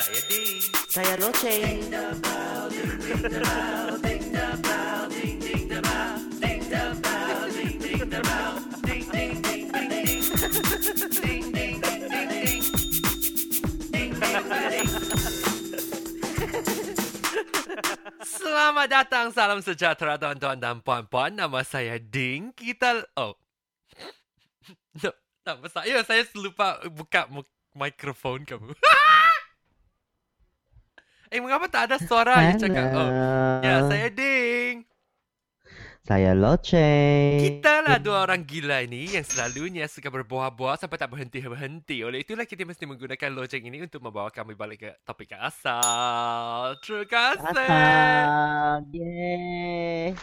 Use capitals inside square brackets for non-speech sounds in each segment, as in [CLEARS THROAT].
Saya Ding. Saya. Selamat datang, salam sejahtera tuan-tuan dan puan-puan. Nama saya Ding. Kita oh. [LAUGHS] No, tak saya saya lupa buka mikrofon kamu. [LAUGHS] eh, mengapa tak ada suara yang cakap? Oh. Ya, saya Ding. Saya Loceng. Kita lah dua orang gila ini yang selalunya suka berbuah-buah sampai tak berhenti-berhenti. Oleh itulah kita mesti menggunakan lojeng ini untuk membawa kami balik ke topik asal. Terima kasih. Asal. Yeay.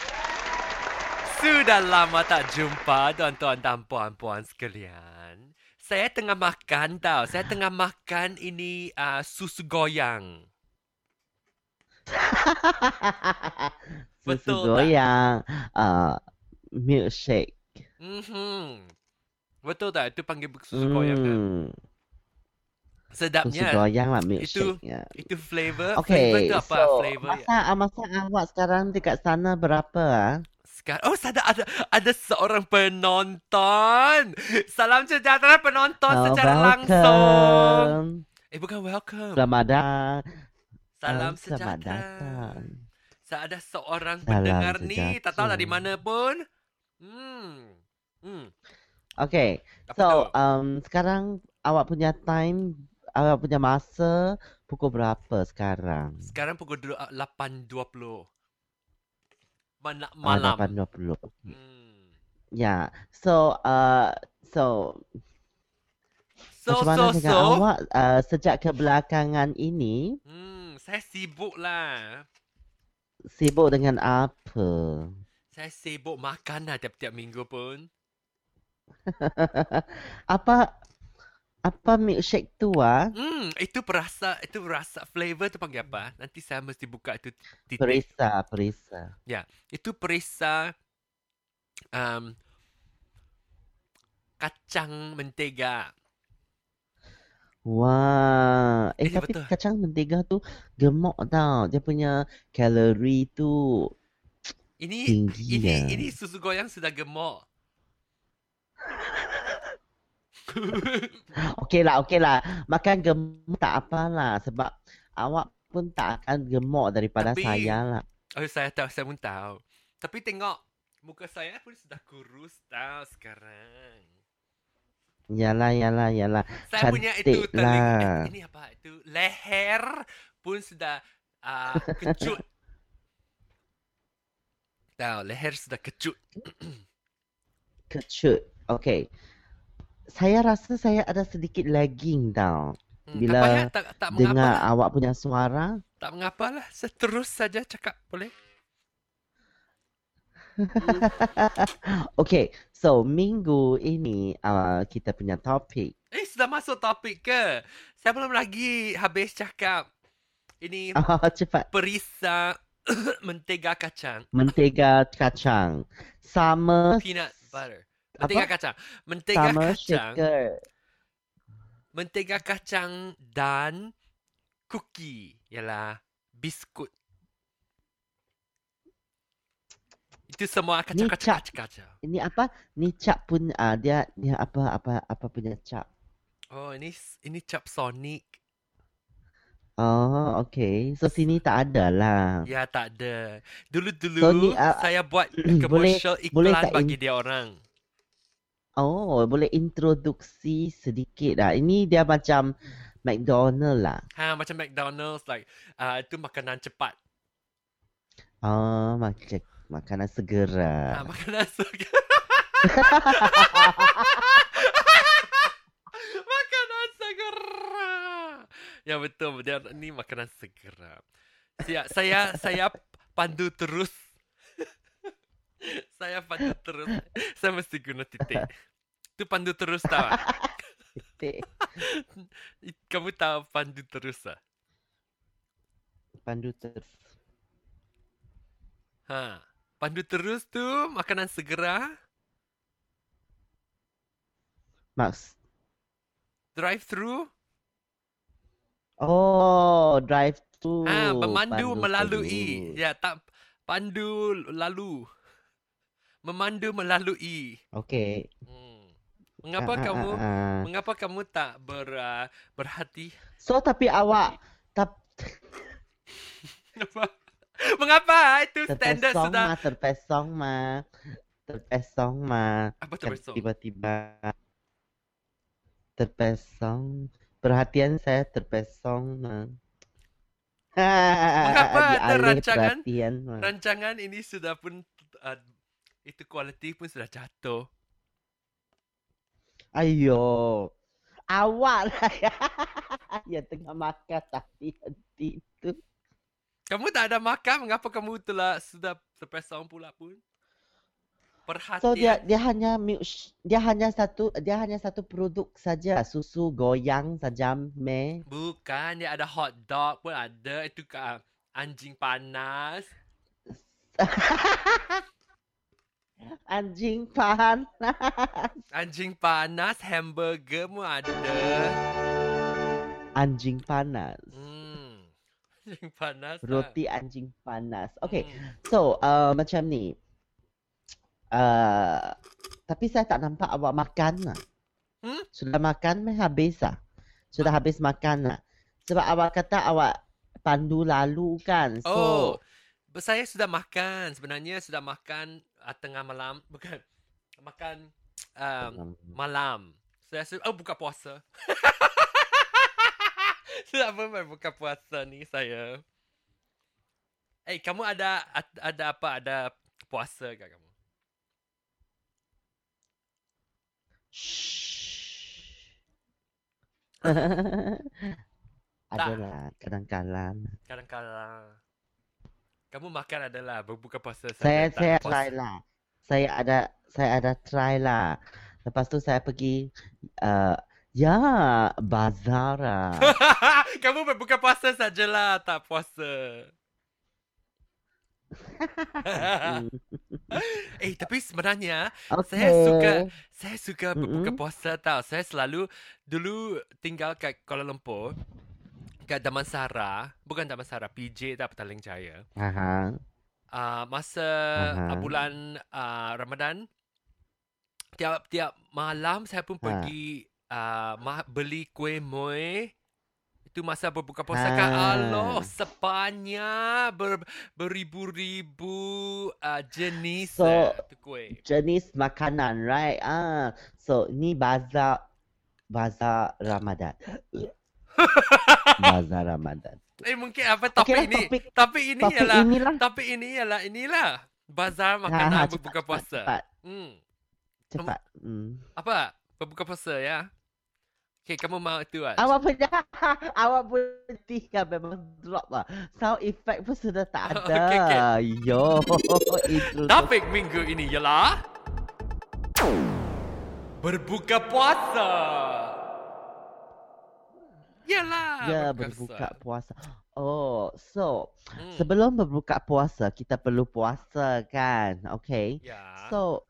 Sudah lama tak jumpa tuan-tuan dan puan-puan sekalian. Saya tengah makan tau. Saya tengah makan ini uh, susu goyang. [LAUGHS] Betul Susu tak? goyang. Uh, milkshake. Mhm. Betul tak? Itu panggil susu goyang kan? Hmm. Susu Sedapnya. goyang lah milkshake. ya. Itu flavor. flavor Okay, tu apa? so flavor masa, ah, masa awak sekarang dekat sana berapa ah? Sekarang, oh, ada ada ada seorang penonton. Salam sejahtera penonton Oh, secara langsung. welcome. Eh, bukan welcome. Selamat datang. Salam selamat sejahtera. datang. Saya ada seorang Salam pendengar ni, tak tahu sejahtera. dari mana pun. Hmm. Hmm. Okay, Apa so um, sekarang awak punya time, awak punya masa pukul berapa sekarang? Sekarang pukul du- 8.20. Mana Ah, malam. 8.20. Hmm. Ya, so uh, so So, macam mana so, dengan so. awak uh, sejak kebelakangan ini Hmm, saya sibuk lah. sibuk dengan apa? Saya sibuk makan lah tiap-tiap minggu pun. [LAUGHS] apa apa milkshake tu ah? Hmm, itu perasa, itu rasa flavor tu panggil apa? Nanti saya mesti buka itu titik. Perisa, perisa. Ya, itu perisa um, kacang mentega. Wah, Eh, eh tapi betul. kacang mentega tu gemuk tau. Dia punya kalori tu Ini tinggi ini ya. ini susu goyang sudah gemuk. [LAUGHS] Okey lah, okey lah. Makan gemuk tak apalah sebab awak pun tak akan gemuk daripada Tapi- saya lah. Oh, saya tahu, saya pun tahu. Tapi tengok muka saya pun sudah kurus tahu sekarang. Yalah, yalah, yalah. Saya punya itu Cantik lah. eh, ini apa? Itu leher pun sudah uh, kecut. tahu, leher sudah kecut. [CLEARS THROAT] Kecut. Okey. Saya rasa saya ada sedikit lagging tau. Hmm, Bila tak payah, tak, tak mengapa Dengar lah. awak punya suara. Tak mengapa lah. Saya terus saja cakap, boleh? [LAUGHS] Okey, so minggu ini uh, kita punya topik. Eh, sudah masuk topik ke? Saya belum lagi habis cakap. Ini Oh, [LAUGHS] cepat. perisa [COUGHS] mentega kacang. Mentega kacang. Sama Peanut butter. Apa? Mentega kacang. Mentega sama kacang. shaker. Mentega kacang dan cookie. Ialah biskut. Itu semua Ni cap. kacang-kacang-kacang. Ini apa? Ni cap pun uh, dia dia apa apa apa punya cap. Oh, ini ini cap Sonic. Oh, okay. So sini tak ada lah. Ya, tak ada. Dulu-dulu So, ni, ah, saya buat [CLEARS THROAT] boleh- commercial boleh iklan tak bagi in- dia orang. Oh, boleh introduksi sedikit lah. Ini dia macam McDonald lah. Ha, macam McDonald's like uh, itu makanan cepat. Oh, macam makanan segera. Ha, makanan [LAUGHS] segera. makanan segera. Ya betul, dia ni makanan segera. Saya saya saya pandu terus. [LAUGHS] saya pandu terus. Saya mesti guna titik. Tu pandu terus tau. Titik. [LAUGHS] Kamu tahu pandu terus ah? Pandu terus. Ha. Pandu terus tu makanan segera. Max. Drive through. Oh, drive thru. Ah, memandu Pandu melalui. terus. Ya, tak pandu lalu. Memandu melalui. Okey. Hmm. Mengapa Ah, ah, kamu ah, ah. mengapa kamu tak ber uh, berhati? So tapi awak tap [LAUGHS] Apa? [LAUGHS] Mengapa? Itu standard terpesong sudah. mah, terpesong mah. Terpesong mah. Apa Kan terbesar? tiba-tiba terpesong. Perhatian saya terpesong mah. [LAUGHS] Mengapa rancangan? perhatian mah. Rancangan ini sudah pun uh, itu kualiti pun sudah jatuh. Ayo. Awak lah [LAUGHS] yang tengah makan tapi henti itu. Kamu tak ada makan, mengapa kamu telah sudah terpesong pula pun? So dia Perhatian. dia hanya dia hanya satu dia hanya satu produk saja susu goyang saja me Bukan, dia ada hot dog pun ada. Itu uh, anjing panas. [LAUGHS] anjing panas Anjing panas, hamburger pun ada. anjing panas Hmm. Anjing panas. lah. roti anjing panas okay Hmm. so uh, macam ni uh, tapi saya tak nampak awak makan lah Hmm? sudah makan meh habis ah sudah habis makan lah sebab awak kata awak pandu lalu kan so Oh, saya sudah makan. Sebenarnya sudah makan uh, tengah malam. Bukan. Makan um, malam. Saya su- oh buka puasa. [LAUGHS] [LAUGHS] pun berbuka puasa ni saya. Eh, kamu ada ad- ada apa? Ada puasa ke kamu? Adalah kadang-kadang. Kadang-kadang. Kamu makan adalah berbuka puasa. Saya tak saya puasa. try lah. Saya ada saya ada try lah. Lepas tu saya pergi uh, ya bazar. [LAUGHS] Kamu berbuka puasa sajalah, tak puasa. [LAUGHS] Eh, tapi sebenarnya Okay. Saya suka- saya suka berbuka Mm-mm. puasa tau. Saya selalu dulu tinggal kat Kuala Lumpur, kat Damansara, bukan Damansara, PJ tak Petaling Jaya. Aha. Uh, masa Aha. uh, bulan uh, Ramadan, tiap-tiap malam saya pun Ha. pergi uh, ma- beli kuih muih. Itu masa berbuka puasa kan. Ha. Allah, sebanyak ber, beribu-ribu uh, jenis So, eh, kuih. Jenis makanan, right? Ah, so ni bazar bazar Ramadan. [LAUGHS] bazar Ramadan. Eh mungkin apa topik lah, ini? topik Topik ini topik ialah inilah. topik ini ialah inilah bazar Ha, makanan ha, berbuka cepat, puasa. Cepat, Hmm. cepat. Hmm. Apa? Berbuka puasa ya? Okey, kamu mau itu ah. Awak punya [LAUGHS] awak berhenti kan memang drop lah. Sound effect pun sudah tak [LAUGHS] ada. okey, okey. Yo, [LAUGHS] itu Topik minggu ini ialah berbuka puasa. Yalah. Ya, berbuka puasa. Oh, so Hmm. sebelum berbuka puasa kita perlu puasa kan? Okay. Ya. So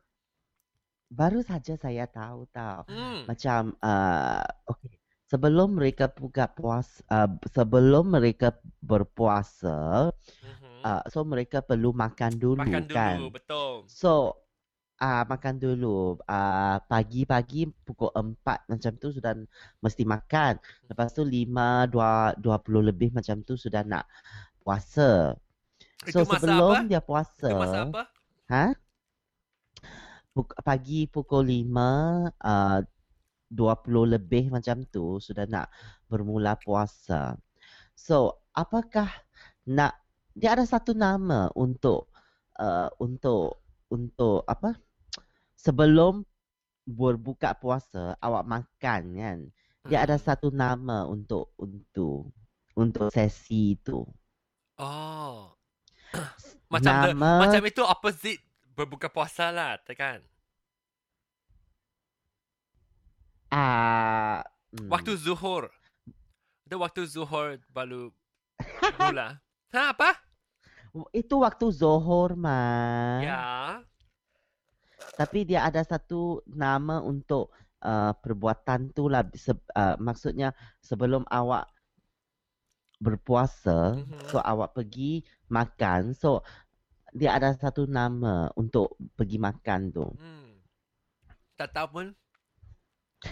baru saja saya tahu tahu Hmm. macam uh, okay. Sebelum mereka buka puasa, uh, sebelum mereka berpuasa, Mhm. uh, so mereka perlu makan dulu Makan kan? dulu, betul. So, ah makan dulu. Ah pagi-pagi pukul 4 macam tu sudah mesti makan. Lepas tu 5 2 20 lebih macam tu sudah nak puasa. So Itu masa sebelum apa? dia puasa, Itu masa apa? ha? Puk, pagi pukul 5 ah 20 lebih macam tu sudah nak bermula puasa. So, apakah nak dia ada satu nama untuk uh, untuk untuk apa? Sebelum berbuka puasa awak makan kan. Dia ada satu nama untuk untuk untuk sesi itu. Oh. macam the, Nama macam itu opposite berbuka puasa lah, kan? ah hmm. Waktu zuhur. Ada waktu zuhur baru mula. [LAUGHS] Ha, apa? itu waktu Zohor mah. Ya. Tapi dia ada satu nama untuk uh, perbuatan tu lah. Se- uh, maksudnya sebelum awak berpuasa, Mhm. so awak pergi makan, so dia ada satu nama untuk pergi makan tu. Hmm. Tak tahu pun.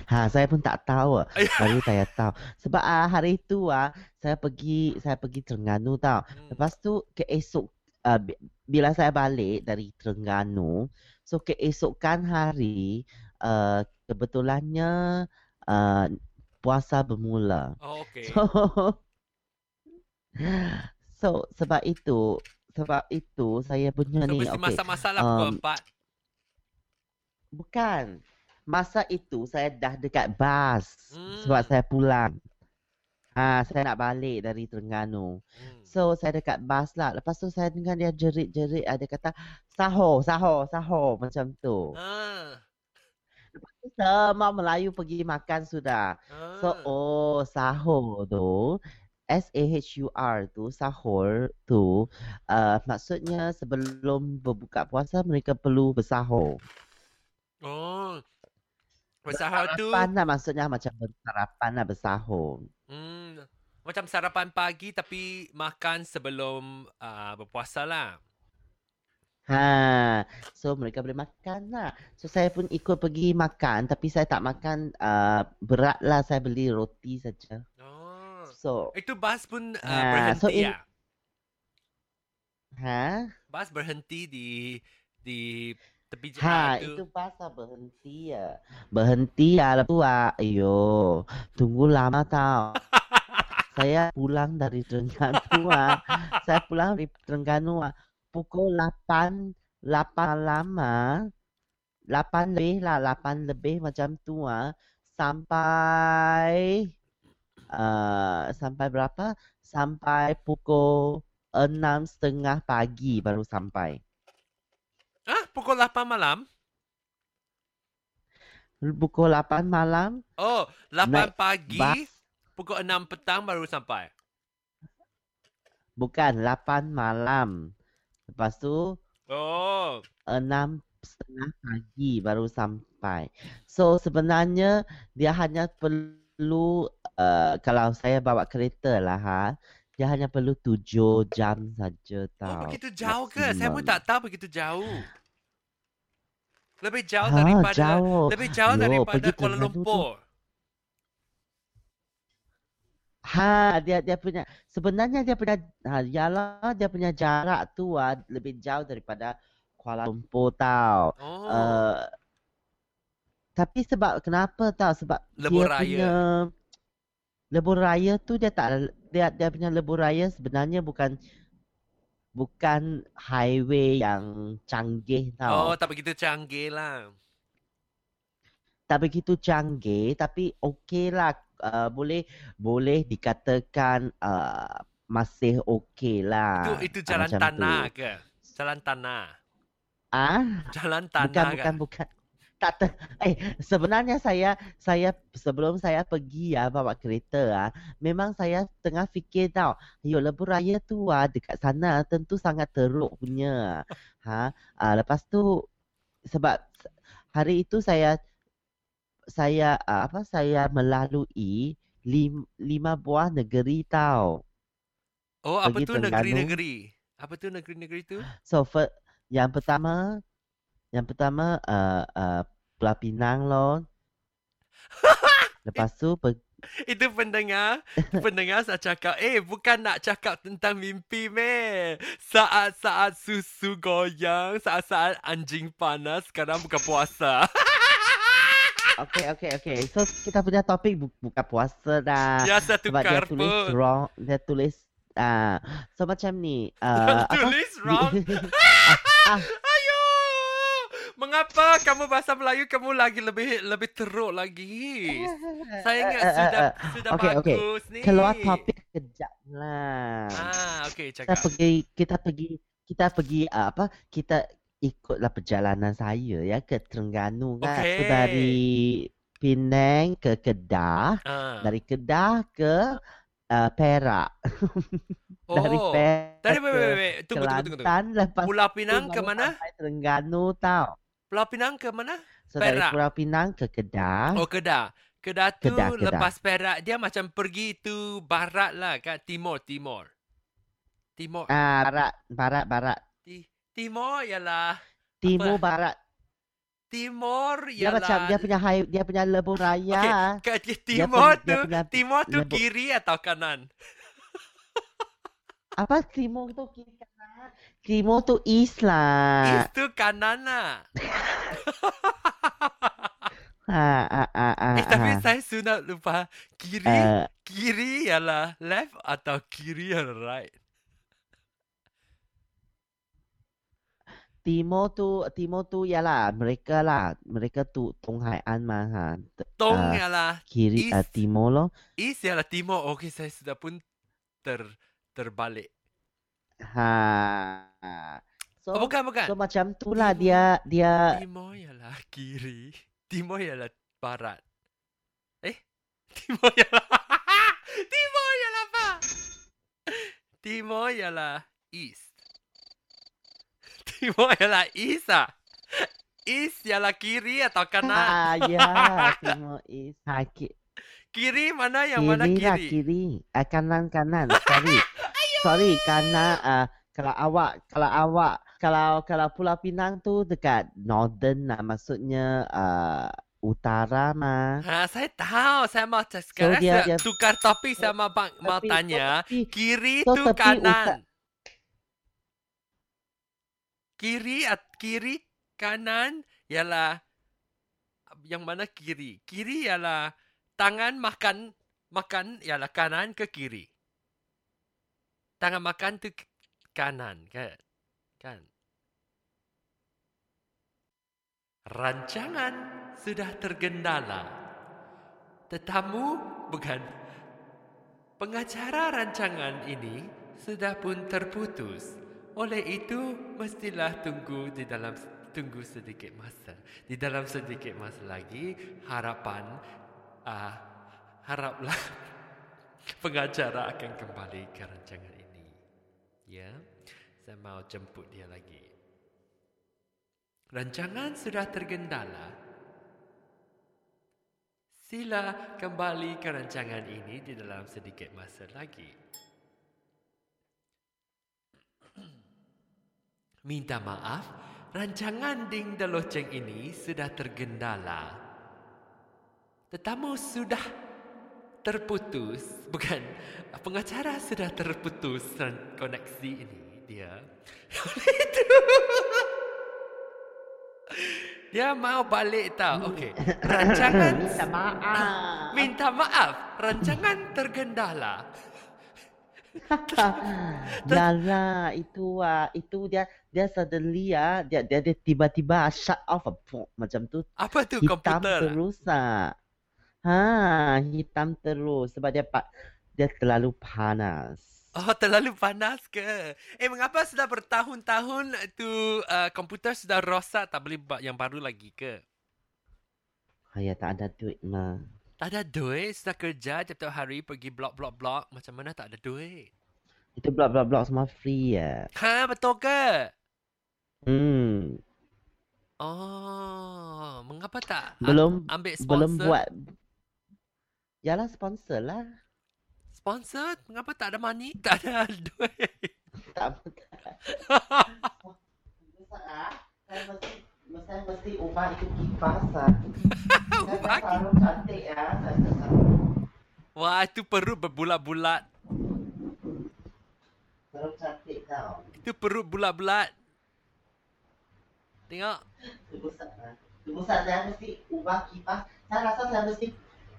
Ha, saya pun tak tahu. Baru saya tahu. Sebab ah, hari itu ah, saya pergi saya pergi Terengganu tau. Hmm. Lepas tu keesok uh, bila saya balik dari Terengganu, so keesokan hari uh, kebetulannya uh, puasa bermula. Oh, okay. So [LAUGHS] So sebab itu sebab itu saya punya So, ni okey. masak-masak lah um, empat. Bukan. Masa itu saya dah dekat bas Hmm. sebab saya pulang. Ha, saya nak balik dari Terengganu. Hmm. So saya dekat bas lah. Lepas tu saya dengar dia jerit-jerit ada kata sahur, sahur, sahur macam tu. Ah. Semua Melayu pergi makan sudah. Ah. So oh sahur tu S A H U R tu sahur tu uh, maksudnya sebelum berbuka puasa mereka perlu bersahur. Oh. Bersahur tu. Sarapan lah maksudnya macam bersarapan lah bersahur. Hmm. Macam sarapan pagi tapi makan sebelum uh, berpuasa lah. Ha, so mereka boleh makan lah. So saya pun ikut pergi makan tapi saya tak makan uh, berat lah saya beli roti saja. So Itu bas pun uh, Ah, berhenti so in- ya? ha Bas berhenti di di tepi ha jalan tu. itu pasal berhenti ya. Berhenti ya lepas ah, ayo tunggu lama tau. [LAUGHS] saya pulang dari Terengganu ah. Saya pulang dari Terengganu ah. Pukul 8 8 malam ah. 8 lebih lah, 8 lebih macam tu ah. Sampai uh, sampai berapa? Sampai pukul enam setengah pagi baru sampai. Ah, pukul 8 malam? Pukul 8 malam, Oh, 8 Naik pagi, bas. pukul 6 petang baru sampai. Bukan 8 malam. Lepas tu Oh. enam setengah pagi baru sampai. So sebenarnya dia hanya perlu uh, kalau saya bawa kereta lah ha, dia hanya perlu tujuh jam saja Oh, tau. begitu jauh ke? Saya pun tak tahu begitu jauh. Lebih jauh Ha, daripada jauh. lebih jauh Yo, daripada Kuala tu. Lumpur. Ha, dia dia punya sebenarnya dia punya ha, yalah dia punya jarak tu ah lebih jauh daripada Kuala Lumpur tau. Oh. Uh, tapi sebab kenapa tau? Sebab Lebuh dia raya. punya lebur raya tu dia tak dia dia punya lebur raya sebenarnya bukan bukan highway yang canggih oh, tau. tak begitu canggih lah. Tak begitu canggih tapi okey lah uh, boleh boleh dikatakan uh, masih okey lah. Itu itu Ah, jalan macam tanah tu. ke? Jalan tanah. Ah, Jalan bukan tanah bukan ke? bukan. Tak ter, eh sebenarnya saya saya sebelum saya pergi ya bawa kereta ah memang saya tengah fikir tau yo lebuh raya tu ah dekat sana tentu sangat teruk punya ha ah, lepas tu sebab hari itu saya saya ah, apa saya melalui lim, lima buah negeri tau Oh, apa pergi tu negeri-negeri? Apa tu negeri-negeri tu? So for, yang pertama yang pertama uh, uh, Pulau Pinang loh. [LAUGHS] Lepas tu per, Itu pendengar, pendengar saya cakap, eh bukan nak cakap tentang mimpi meh. Saat-saat susu goyang, saat-saat anjing panas, sekarang buka puasa. [LAUGHS] okay okay okay. So kita punya topik bu, buka puasa dah. ya, saya Sebab dia tukar tulis pun. wrong, dia tulis ah so macam ni uh, [LAUGHS] apa? Tulis wrong. ah, Ayo. Mengapa kamu bahasa Melayu kamu lagi lebih lebih teruk lagi? [LAUGHS] Saya ingat Eh, eh, sudah eh, sudah okey. bagus ni. keluar topik kejap lah. Ah, okey kita cakap. pergi kita pergi kita pergi uh, apa kita ikutlah perjalanan saya ya ke Terengganu kan so, Okey. dari Penang ke Kedah Ah. dari Kedah ke uh, Perak [LAUGHS] dari Oh. Perak Tadi wait, wait, wait. Tunggu, tunggu, tunggu, tunggu. Lepas Pulau Pinang ke mana? Terengganu tau Pulau Pinang ke mana? so dari Perak. Pulau Pinang ke Kedah Oh, Kedah. Kedah tu Kedah, Kedah. lepas Perak dia macam pergi tu barat lah kat timur timur. Timur Ah, barat, barat, barat. ti, timur ialah Timur barat. timur Dia ialah macam dia punya high, dia punya lebuh raya. kat Dia timur dia tu punya timur tu lebur- kiri atau kanan? Apa timur tu kiri kanan? Timur tu east lah. East tu kanan lah. Ha, ha, ha, ha, eh tapi ha. saya sudah lupa kiri Uh, kiri ialah left atau kiri ialah right. timur tu, timur tu ialah mereka lah. Mereka tu Tung Hai An mah ha. Tong ah, ialah Kiri uh, east. timur lo. east ialah timur. Okey saya sudah pun ter terbalik. Ha. So, Oh, bukan bukan. so macam tu lah dia dia Timur ialah kiri. Timur ialah barat. Eh? [LAUGHS] Timur ialah... [LAUGHS] Timur ialah apa? Timur ialah east. [LAUGHS] Timur ialah east ah. East ialah kiri atau kanan? ha ya timur east. Ha ki, Kiri mana yang mana kiri lah kiri? kiri. Ah, kanan kanan. Sorry. Sorry kanan ah kalau awak kalau awak kalau kalau Pulau Pinang tu dekat northern lah maksudnya uh, utara mah. Ha, saya tahu. Saya mau sekarang dia- saya dia- tukar topik saya mau, bang, mau Tapi- tanya. tapi- Kiri So, tu kanan. uta- Kiri at kiri kanan ialah yang mana kiri? Kiri ialah tangan makan makan ialah kanan ke kiri. Tangan makan tu kanan kan? Kan? Rancangan sudah tergendala. Tetamu bukan pengacara rancangan ini sudah pun terputus. Oleh itu, mestilah tunggu di dalam tunggu sedikit masa. Di dalam sedikit masa lagi, harapan ah haraplah [LAUGHS] pengacara akan kembali ke rancangan. Ya, saya mau jemput dia lagi. Rancangan sudah tergendala. Sila kembali ke rancangan ini di dalam sedikit masa lagi. [CLEARS THROAT] Minta maaf, rancangan Ding Deloceng ini sudah tergendala. Tetamu sudah terputus, [LAUGHS] bukan pengacara sudah terputus koneksi ini dia. Oleh [LAUGHS] itu, dia mau balik tau. Okey, rancangan Minta maaf. [LAUGHS] minta maaf, rancangan tergendala. Yalah, itu ah itu dia dia suddenly ah dia dia, dia tiba-tiba shut off a phone macam tu Apa tu hitam komputer? terus ah. Ha, hitam terus sebab dia pak dia terlalu panas. Oh, terlalu panas ke? Eh, mengapa sudah bertahun-tahun tu uh, komputer sudah rosak tak buat yang baru lagi ke? Ya tak ada duit mah. Tak ada duit, sudah kerja tiap-tiap hari pergi blok-blok-blok. Macam mana tak ada duit? Itu blok-blok-blok semua free ya. Ha, betul ke? Hmm, Oh, mengapa tak belum ambil sponsor? belum buat. Yalah sponsor lah. Sponsor? Mengapa tak ada money? [LAUGHS] Tak ada duit. Tak Saya mesti saya mesti ubah itu kipas ah. Saya Ubah ki- selalu cantik ya. Saya selalu Wah, itu perut berbulat-bulat. selalu cantik tau. Itu perut bulat-bulat. Tengok. Tunggu sat. ah. Tunggu sat saya mesti ubah kipas. Saya rasa saya mesti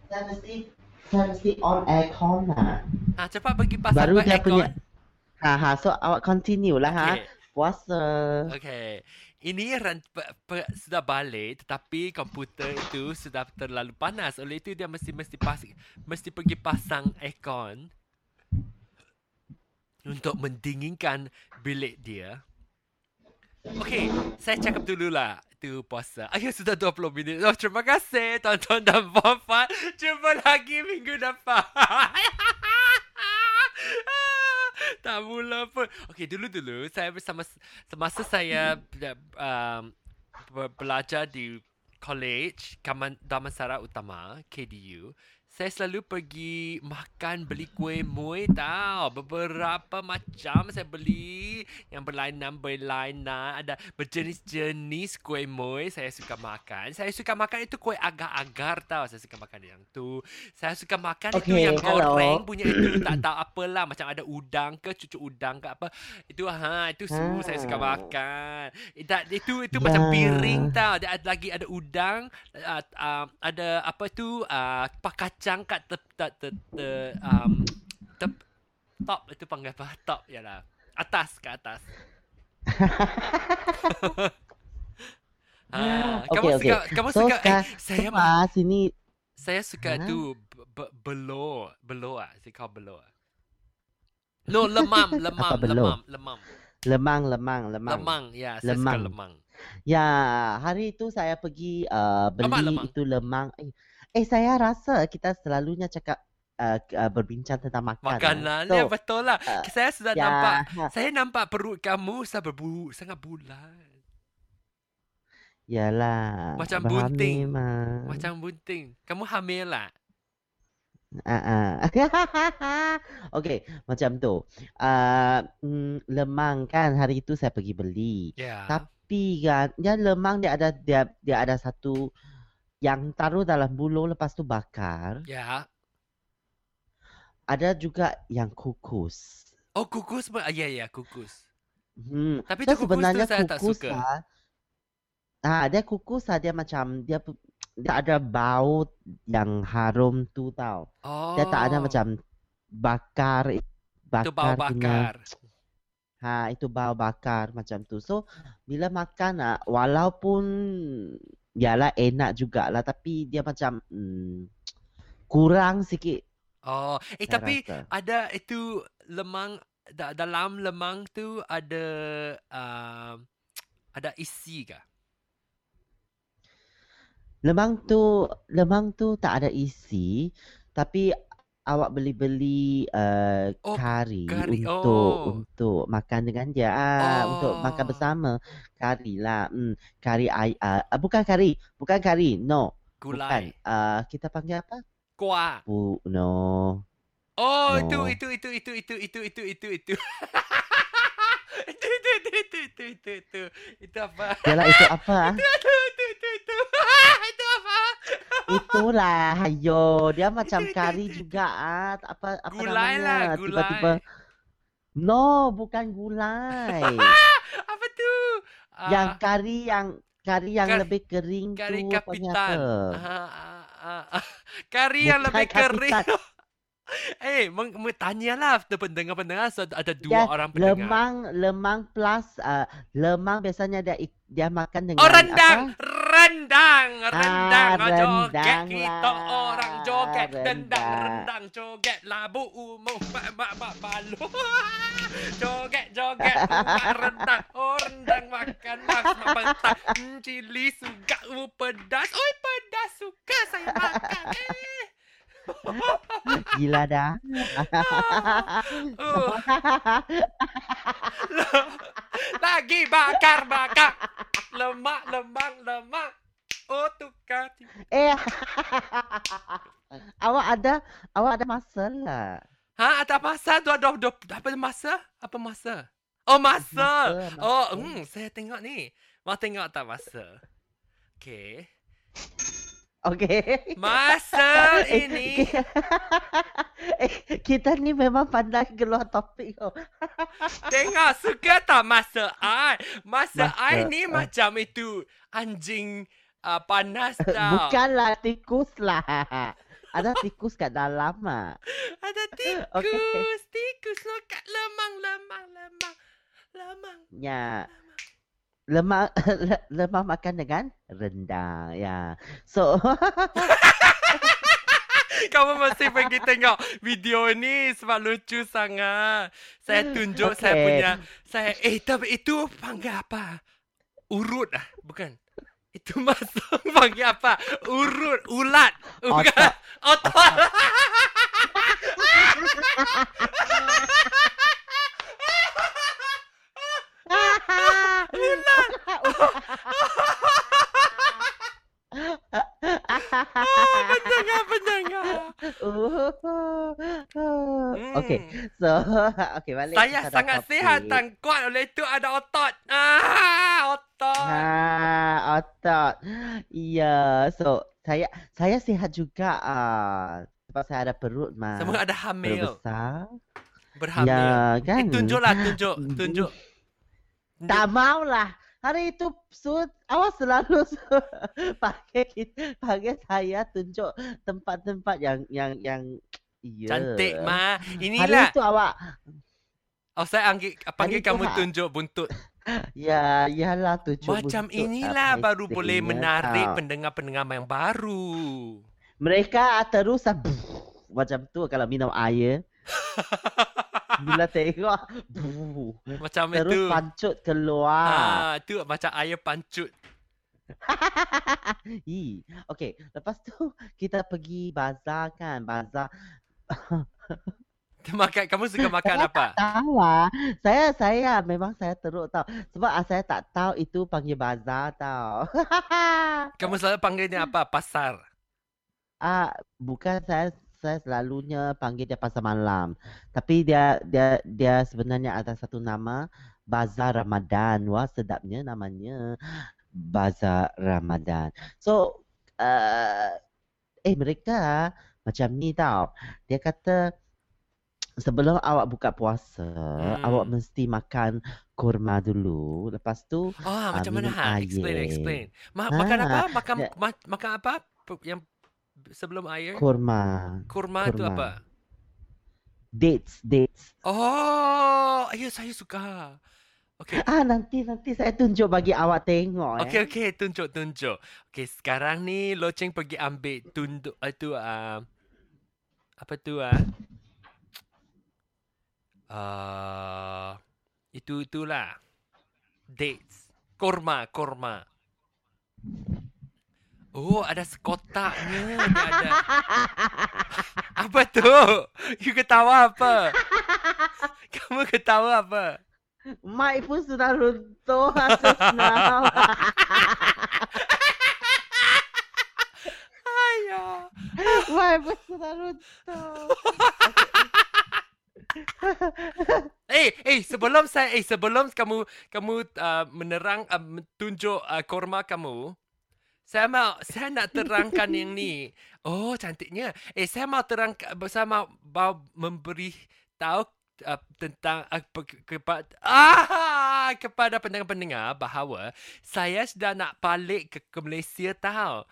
saya mesti mesti on aircon lah. Ha, cepat pergi pasang Baru dia aircon. punya. Ha ha. So awak continue lah ha. Okay. Puasa. Okay. Ini ran, pe, pe, sudah balik tetapi komputer itu sudah terlalu panas. Oleh itu dia mesti mesti pas, mesti pergi pasang aircon untuk mendinginkan bilik dia. Okey, saya cakap dululah itu puasa. Ayo sudah 20 minit. Oh, terima kasih tuan-tuan dan puan-puan. Jumpa lagi minggu depan. [LAUGHS] tak mula pun. Okey, dulu-dulu saya bersama semasa saya um, be- belajar di college Damansara Utama KDU saya selalu pergi makan beli kuih muih tau. Beberapa macam saya beli yang berlainan berlainan ada berjenis-jenis kuih muih saya suka makan. Saya suka makan itu kuih agar-agar tau. Saya suka makan yang tu. Saya suka makan okay, itu yang hello. goreng punya itu tak tahu apalah macam ada udang ke cucuk udang ke apa. Itu ha itu su hmm. saya suka makan. Itu itu, itu yeah. macam piring tau. Dia ada lagi ada udang uh, uh, ada apa tu uh, kacang kat te, te, te, te, um, te, top itu panggil apa? [LAUGHS] Top ya lah. Atas ke atas. [LAUGHS] ha, okay, kamu okay. suka kamu so, suka eh, saya mah sini saya suka huh? tu belo belo ah si kau belo ah. No lemam [LAUGHS] lemam lemam lemam. Lemang lemang lemang. Lemang ya saya lemang. suka lemang. Ya hari itu saya pergi uh, beli lemang. itu lemang. Eh, Eh saya rasa kita selalunya cakap uh, uh, berbincang tentang makanan. Makanan so, ya betul lah. Uh, saya sudah ya, nampak ha. saya nampak perut kamu sangat berbu sangat bulat. Yalah. Macam bunting. Mah. Macam bunting. Kamu hamil lah. Uh, uh. [LAUGHS] okay, macam tu. Uh, mm, lemang kan hari itu saya pergi beli. Yeah. Tapi kan, dia lemang dia ada dia dia ada satu yang taruh dalam bulu lepas tu bakar. Ya. Ada juga yang kukus. Oh kukus pun, ya ya kukus. Hmm. Tapi so, tu kukus sebenarnya tu saya kukus tak suka. Ha, ah, dia kukus lah, dia macam dia dia ada bau yang harum tu tau. Oh. Dia tak ada macam bakar bakar itu bau bakar. Punya, ha itu bau bakar macam tu. So bila makan ah, walaupun Yalah enak jugalah tapi dia macam hmm, kurang sikit. Oh, eh tapi rasa. ada itu lemang da, dalam lemang tu ada uh, ada isi ke? Lemang tu lemang tu tak ada isi tapi awak beli-beli uh, oh, kari, kari untuk oh. untuk makan dengan dia ah oh. untuk makan bersama kari lah hmm kari ai uh, bukan kari bukan kari no Gulai. bukan uh, kita panggil apa kuah bu no oh no. itu itu itu itu itu itu itu itu itu itu itu itu itu itu itu itu itu apa Yalah itu apa itu itu itu itu itu itu apa Itulah, hayo. Dia macam kari juga ah. Apa apa gulai namanya? Lah, gulai. Tiba-tiba No, bukan gulai. [LAUGHS] apa tu? Yang uh, kari yang kari yang kar- lebih kering kari tu kapitan. Uh, uh, uh, kari yang lebih kapitan. kering. [LAUGHS] Eh, hey, lah pendengar-pendengar so, ada dua ya, orang pendengar. Lemang, lemang plus uh, lemang biasanya dia dia makan dengan Oh, rendang. Apa? Rendang, rendang, ah, joget kita orang joget rendang, rendang joget labu umum mak mak mak balu. [LAUGHS] joget joget rendang, oh rendang makan mas mak petang, hmm, cili suka uh, pedas, oi pedas suka saya makan. Eh. [LAUGHS] Gila dah. [LAUGHS] Lagi bakar bakar. Lemak lemak lemak. Oh tukar. Eh. [LAUGHS] awak ada awak ada masalah. Ha ada masa tu ada, ada apa masa? Apa masa? Oh masa. masa, masa. Oh hmm saya tengok ni. Mau tengok tak masa? Okay. Okay. Masa [LAUGHS] ini. [LAUGHS] eh, kita ni memang pandai keluar topik. Oh. [LAUGHS] Tengok, suka tak masa ai? Masa, masa ai ni uh. macam itu anjing uh, panas tau. Bukanlah tikus lah. Ada tikus kat dalam ah. Ada tikus, okay. tikus lo kat lemang, lemang, lemang, lemang. Ya. Lemang lemak [LAUGHS] lemak makan dengan rendang ya. So [LAUGHS] kamu mesti pergi tengok video ni sebab lucu sangat. Saya tunjuk okay. saya punya saya eh tapi itu panggil apa? Urut ah bukan? Itu masuk [LAUGHS] panggil apa? Urut ulat bukan? Otot, otot. pendengar, pendengar. okay, so [LAUGHS] okay balik. Saya sangat topik. sihat dan kuat oleh itu ada otot. Ah, otot. Ha, ah, otot. Ya, yeah. so saya saya sihat juga. Ah, sebab saya ada perut mah. Semua ada hamil. Perut besar. Berhamil. Ya, yeah, kan? Eh, tunjuklah, tunjuk, tunjuk. tunjuk. [LAUGHS] Tak maulah. Hari itu Sud, awak selalu [LAUGHS] pakai pakai saya tunjuk tempat-tempat yang yang yang ya. Cantik, Ma. Hari Inilah. itu awak Oh, saya anggil, panggil Hari kamu Ha. tunjuk buntut. [LAUGHS] ya iyalah tunjuk Macam buntut inilah apa baru boleh istilahnya, menarik pendengar-pendengar yang baru. Mereka terus ah, [LAUGHS] macam tu kalau minum air. Bila tengok buh, Macam terus itu. pancut keluar. Ah, tu macam air pancut. [LAUGHS] Ih, okay. Lepas tu kita pergi bazar kan, bazar. Makan, kamu suka makan Saya apa? tak tahu lah. Saya saya memang saya teruk tau. Sebab ah, saya tak tahu itu panggil bazar tau. [LAUGHS] Kamu selalu panggilnya apa? Pasar. ah, bukan saya saya selalunya panggil dia pasar malam. Tapi dia dia dia sebenarnya ada satu nama Bazar Ramadan. Wah sedapnya namanya Bazar Ramadan. So uh, eh mereka macam ni tau. Dia kata sebelum awak buka puasa, Hmm. awak mesti makan kurma dulu. Lepas tu Oh, macam mana minum ha? Explain, air. explain. Ma- makan Ha, apa? Makan ma- makan apa? Yang sebelum air? kurma, Kurma tu kurma. apa? dates, dates. Oh, ya saya suka. Okay. Ah nanti nanti saya tunjuk bagi awak tengok Okey eh. okey tunjuk tunjuk. Okey sekarang ni Loceng pergi ambil tunduk itu uh, apa tu ah? Uh, itu itulah. Dates. Korma, korma. Oh, ada sekotaknya. Dia ada. [LAUGHS] Apa tu? You ketawa apa? [LAUGHS] Kamu ketawa apa? Mak pun sudah runtuh just now. [LAUGHS] Ayah. Mak pun sudah runtuh. Eh, eh sebelum saya eh sebelum kamu kamu uh, menerang uh, tunjuk uh, korma kamu, saya mau saya nak terangkan yang ni. [LAUGHS] Oh, cantiknya. Eh, saya mau terang saya mau, mau memberi tahu uh, tentang uh, kepada ah kepada pendengar-pendengar bahawa saya sudah nak balik ke, ke Malaysia tahu.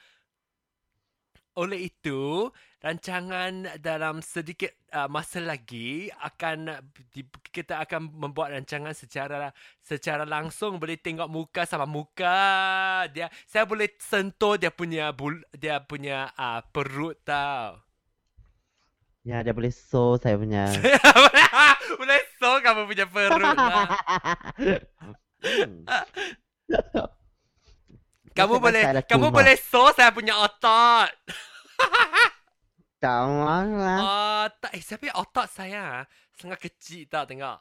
Oleh itu, rancangan dalam sedikit uh, masa lagi akan di, kita akan membuat rancangan secara secara langsung boleh tengok muka sama muka dia saya boleh sentuh dia punya bul, dia punya uh, perut tau Ya, dia boleh so saya punya. [LAUGHS] boleh so kamu punya perut lah. Hmm. kamu boleh kamu boleh so saya punya otot [LAUGHS] Tak mau lah. otot eh tapi otot saya ah, sangat kecil tau tengok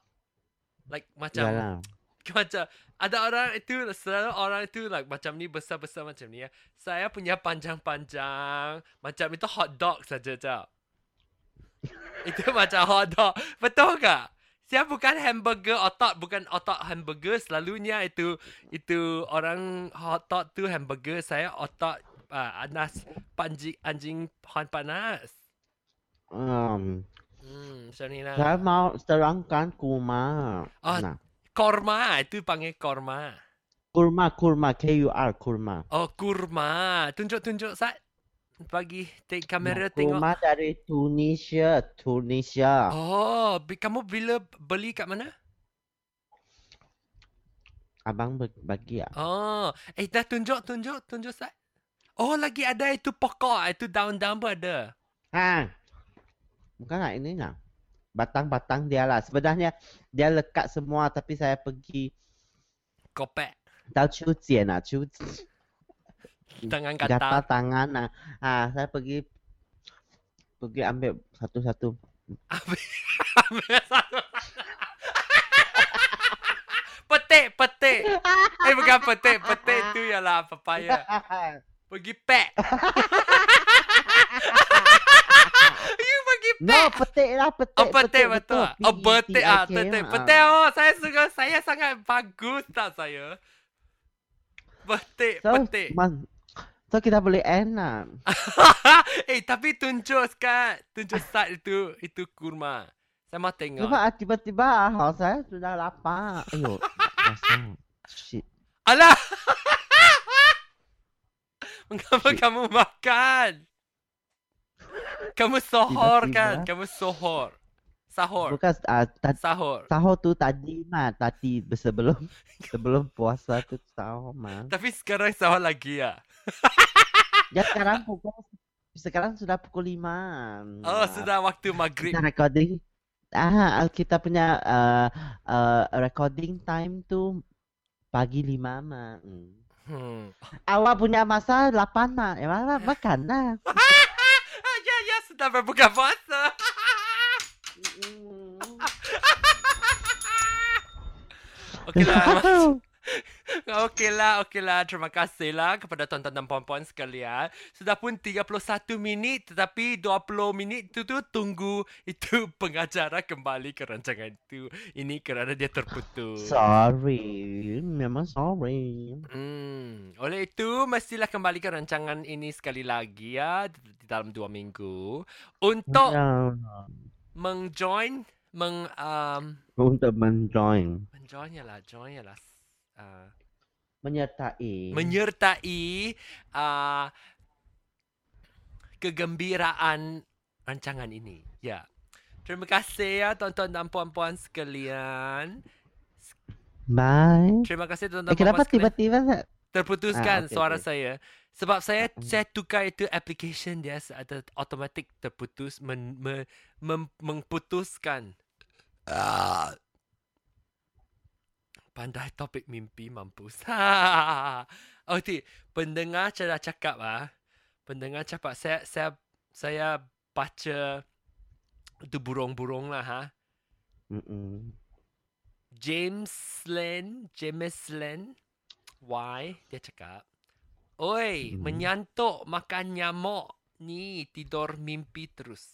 like macam Yalah. [LAUGHS] macam ada orang itu selalu orang itu like macam ni besar-besar macam ni ya. Saya punya panjang-panjang macam itu hot dog saja tau. [LAUGHS] itu macam hot dog. Betul tak? Saya bukan hamburger otot bukan otot hamburger selalunya itu itu orang hot dog tu hamburger saya otot uh, anas panjing anjing hot panas. Um, Hmm, macam ni lah. saya mau terangkan kurma. Ah. Nah, Korma itu panggil korma. kurma, kurma, K-U-R, kurma. Oh, kurma. Tunjuk-tunjuk, Sat. Bagi take kamera Nah, tengok. Kurma dari Tunisia, Tunisia. Oh, bi- kamu bila beli kat mana? Abang bagi ah. Oh, eh dah tunjuk, tunjuk, tunjuk, Sat. Oh, lagi ada itu pokok. Itu daun-daun pun ada. Ha. Bukan lah ini lah. Batang-batang dia lah. Sebenarnya dia lekat semua tapi saya pergi Kopek. tahu cucian lah. Cuci. Tangan Gatal kata. tangan lah. Ha, saya pergi pergi ambil satu-satu. Ambil [LAUGHS] ambil satu. [LAUGHS] petik, petik. Eh, bukan petik. Petik tu ialah papaya. [LAUGHS] Pergi pack. [LAUGHS] you pergi No, petik lah, petik. Oh, petik betul. Oh, betik ah, P-E-T-I-K, petik. ah. Petik oh, saya suka. Saya sangat bagus tak saya. Betik, So, petik. man, so kita boleh end lah. [LAUGHS] eh, tapi tunjuk sekat. Tunjuk start itu, itu kurma. Saya mau tengok. Sebab ah, tiba-tiba ah, saya sudah lapar. Ayo, [LAUGHS] rasa. Shit. Alah! Mengapa kamu makan? Kamu sohor kan? Kamu sohor. Sahur. Bukan ah, ta- Sahur. sahur tu tadi mah, tadi sebelum [LAUGHS] sebelum puasa tu sahur mah. Tapi sekarang sahur lagi ya? Ya sekarang pukul sekarang sudah pukul lima. Oh, sudah waktu maghrib. Kita recording. Ah, kita punya uh, uh, recording time tu pagi lima mah. Hmm. Hmm. Awak punya masa lapan mah. Ya, ma- makan lah. [LAUGHS] Ah, ya, ya, sudah berbuka puasa. [LAUGHS] Okeylah. Okeylah, okeylah. Terima kasihlah kepada tuan-tuan dan puan-puan sekalian. Sudah pun 31 minit tetapi 20 minit itu tu tunggu [LAUGHS] itu pengacara kembali ke rancangan itu. Ini kerana dia terputus. sorry. Memang sorry. Hmm. Oleh itu, mestilah kembali ke rancangan ini sekali lagi ya di dalam dua minggu untuk Ya, mengjoin meng um, untuk menjoin. menjoin lah, join lah. Uh, Menyertai. menyertai uh, kegembiraan rancangan ini. Ya. Terima kasih ya tuan-tuan dan puan-puan sekalian. Bye. Terima kasih Eh, tuan-tuan dan kenapa puan-puan sekalian. tiba-tiba Terputuskan Ah, okey, suara okey. saya. Sebab saya saya tukar itu application dia ada automatic terputus men, me, mem, mengputuskan. Ah. Pandai topik mimpi mampus. [LAUGHS] oh, ti, pendengar cara cakap ah. Pendengar cakap saya saya saya baca itu burung-burung lah ha. Mm-mm. James Len, James Len, why dia cakap, Oi, Hmm. menyantuk makan nyamuk ni tidur mimpi terus.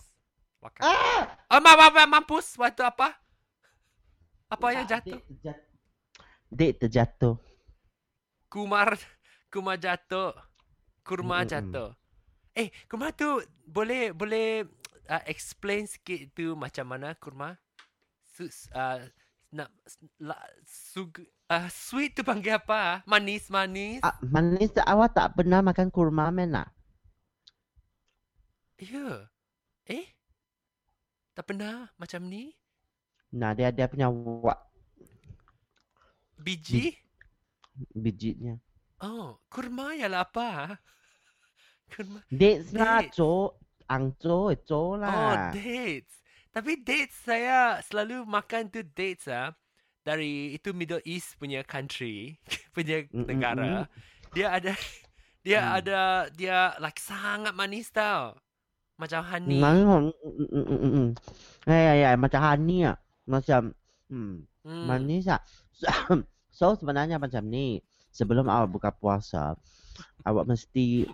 Makan. Ah! Ah, ma, ma, ma, mampus. Waktu apa? Apa yang jatuh? Terjatuh. Dek terjatuh. Kumar, kumar jatuh. Kurma Mm-mm. jatuh. Eh, kurma tu boleh boleh uh, explain sikit tu macam mana kurma? Su, uh, nak la, sug, uh, sweet tu panggil apa? Manis, manis. Ah, manis awak tak pernah makan kurma mena? Ya. Eh? Tak pernah macam ni? Nah, dia dia punya wak Biji? bijinya. Oh, kurma ialah apa? Kurma. Dates lah, cok. Angco, cok Oh, lah. dates. Tapi dates saya selalu makan tu dates ah dari itu Middle East punya country, [LAUGHS] punya Mm, mm, negara. Dia ada [LAUGHS] dia Hmm. ada dia like sangat manis tau. Macam honey. Mana? Mm, mm, mm, mm, mm. Ya, ya, ya. Macam honey ah. Macam, hmm, Hmm. manis ah. [COUGHS] So, sebenarnya macam ni. Sebelum awak buka puasa, awak mesti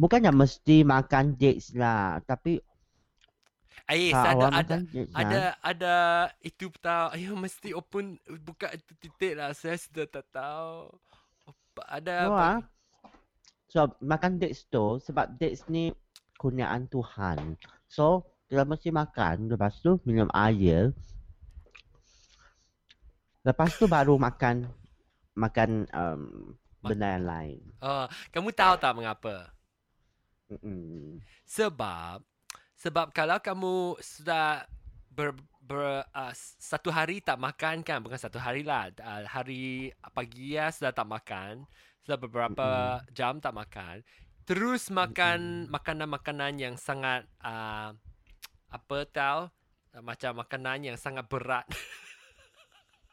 bukannya mesti makan dates lah, tapi kalau ada ada dates ada lah, ada itu tahu. Ayo mesti open buka itu titik lah. Saya sudah tak tahu. Ada no, apa? ah. So, makan dates tu sebab dates ni kurniaan Tuhan. So, kita mesti makan, lepas tu minum air. Lepas tu baru makan makan um, benda yang lain. Oh, kamu tahu tak mengapa? Mm-mm. Sebab sebab kalau kamu sudah ber, ber uh, satu hari tak makan kan bukan satu hari lah uh, hari pagi ya sudah tak makan sudah beberapa jam tak makan terus makan makanan-makanan yang sangat uh, apa tahu uh, macam makanan yang sangat berat [LAUGHS]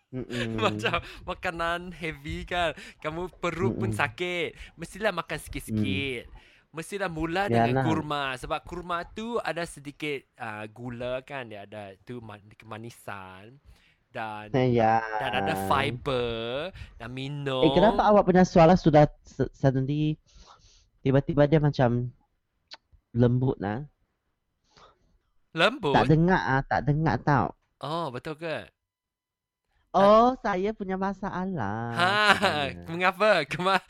Mm-mm. macam makanan heavy kan kamu perut pun Mm-mm. sakit mestilah makan sikit-sikit mestilah mula dengan Yalah. kurma sebab kurma tu ada sedikit uh, gula kan dia ada tu man- kemanisan dan Ya. dan ada fiber dan minum Eh, kenapa awak punya suara sudah suddenly tiba-tiba dia macam lembut lah? Lembut? Tak dengar ah, tak dengar tau. Oh, betul ke? Oh, saya punya masalah. Ha, mengapa? Kema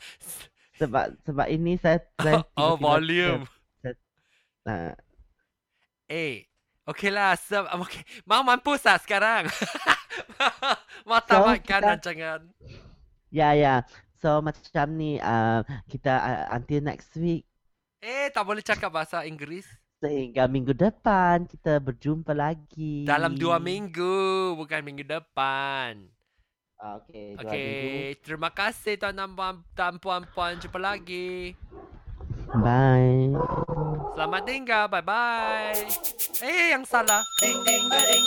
Sebab sebab ini saya saya [LAUGHS] Oh, tiba-tiba volume. uh, Eh, okey lah. Se- okay. Mau mampus tak sekarang? [LAUGHS] Mau tamatkan kita- rancangan. ya ya. So macam ni uh, kita uh, until next week Eh, tak boleh cakap bahasa Inggeris. Sehingga minggu depan kita berjumpa lagi. Dalam dua minggu, bukan minggu depan. Okey, dua minggu. Okey, terima kasih tuan dan puan- dan puan-puan. Jumpa lagi. Bye. Selamat tinggal. Bye-bye. Eh, yang salah. Ding, ding, ding.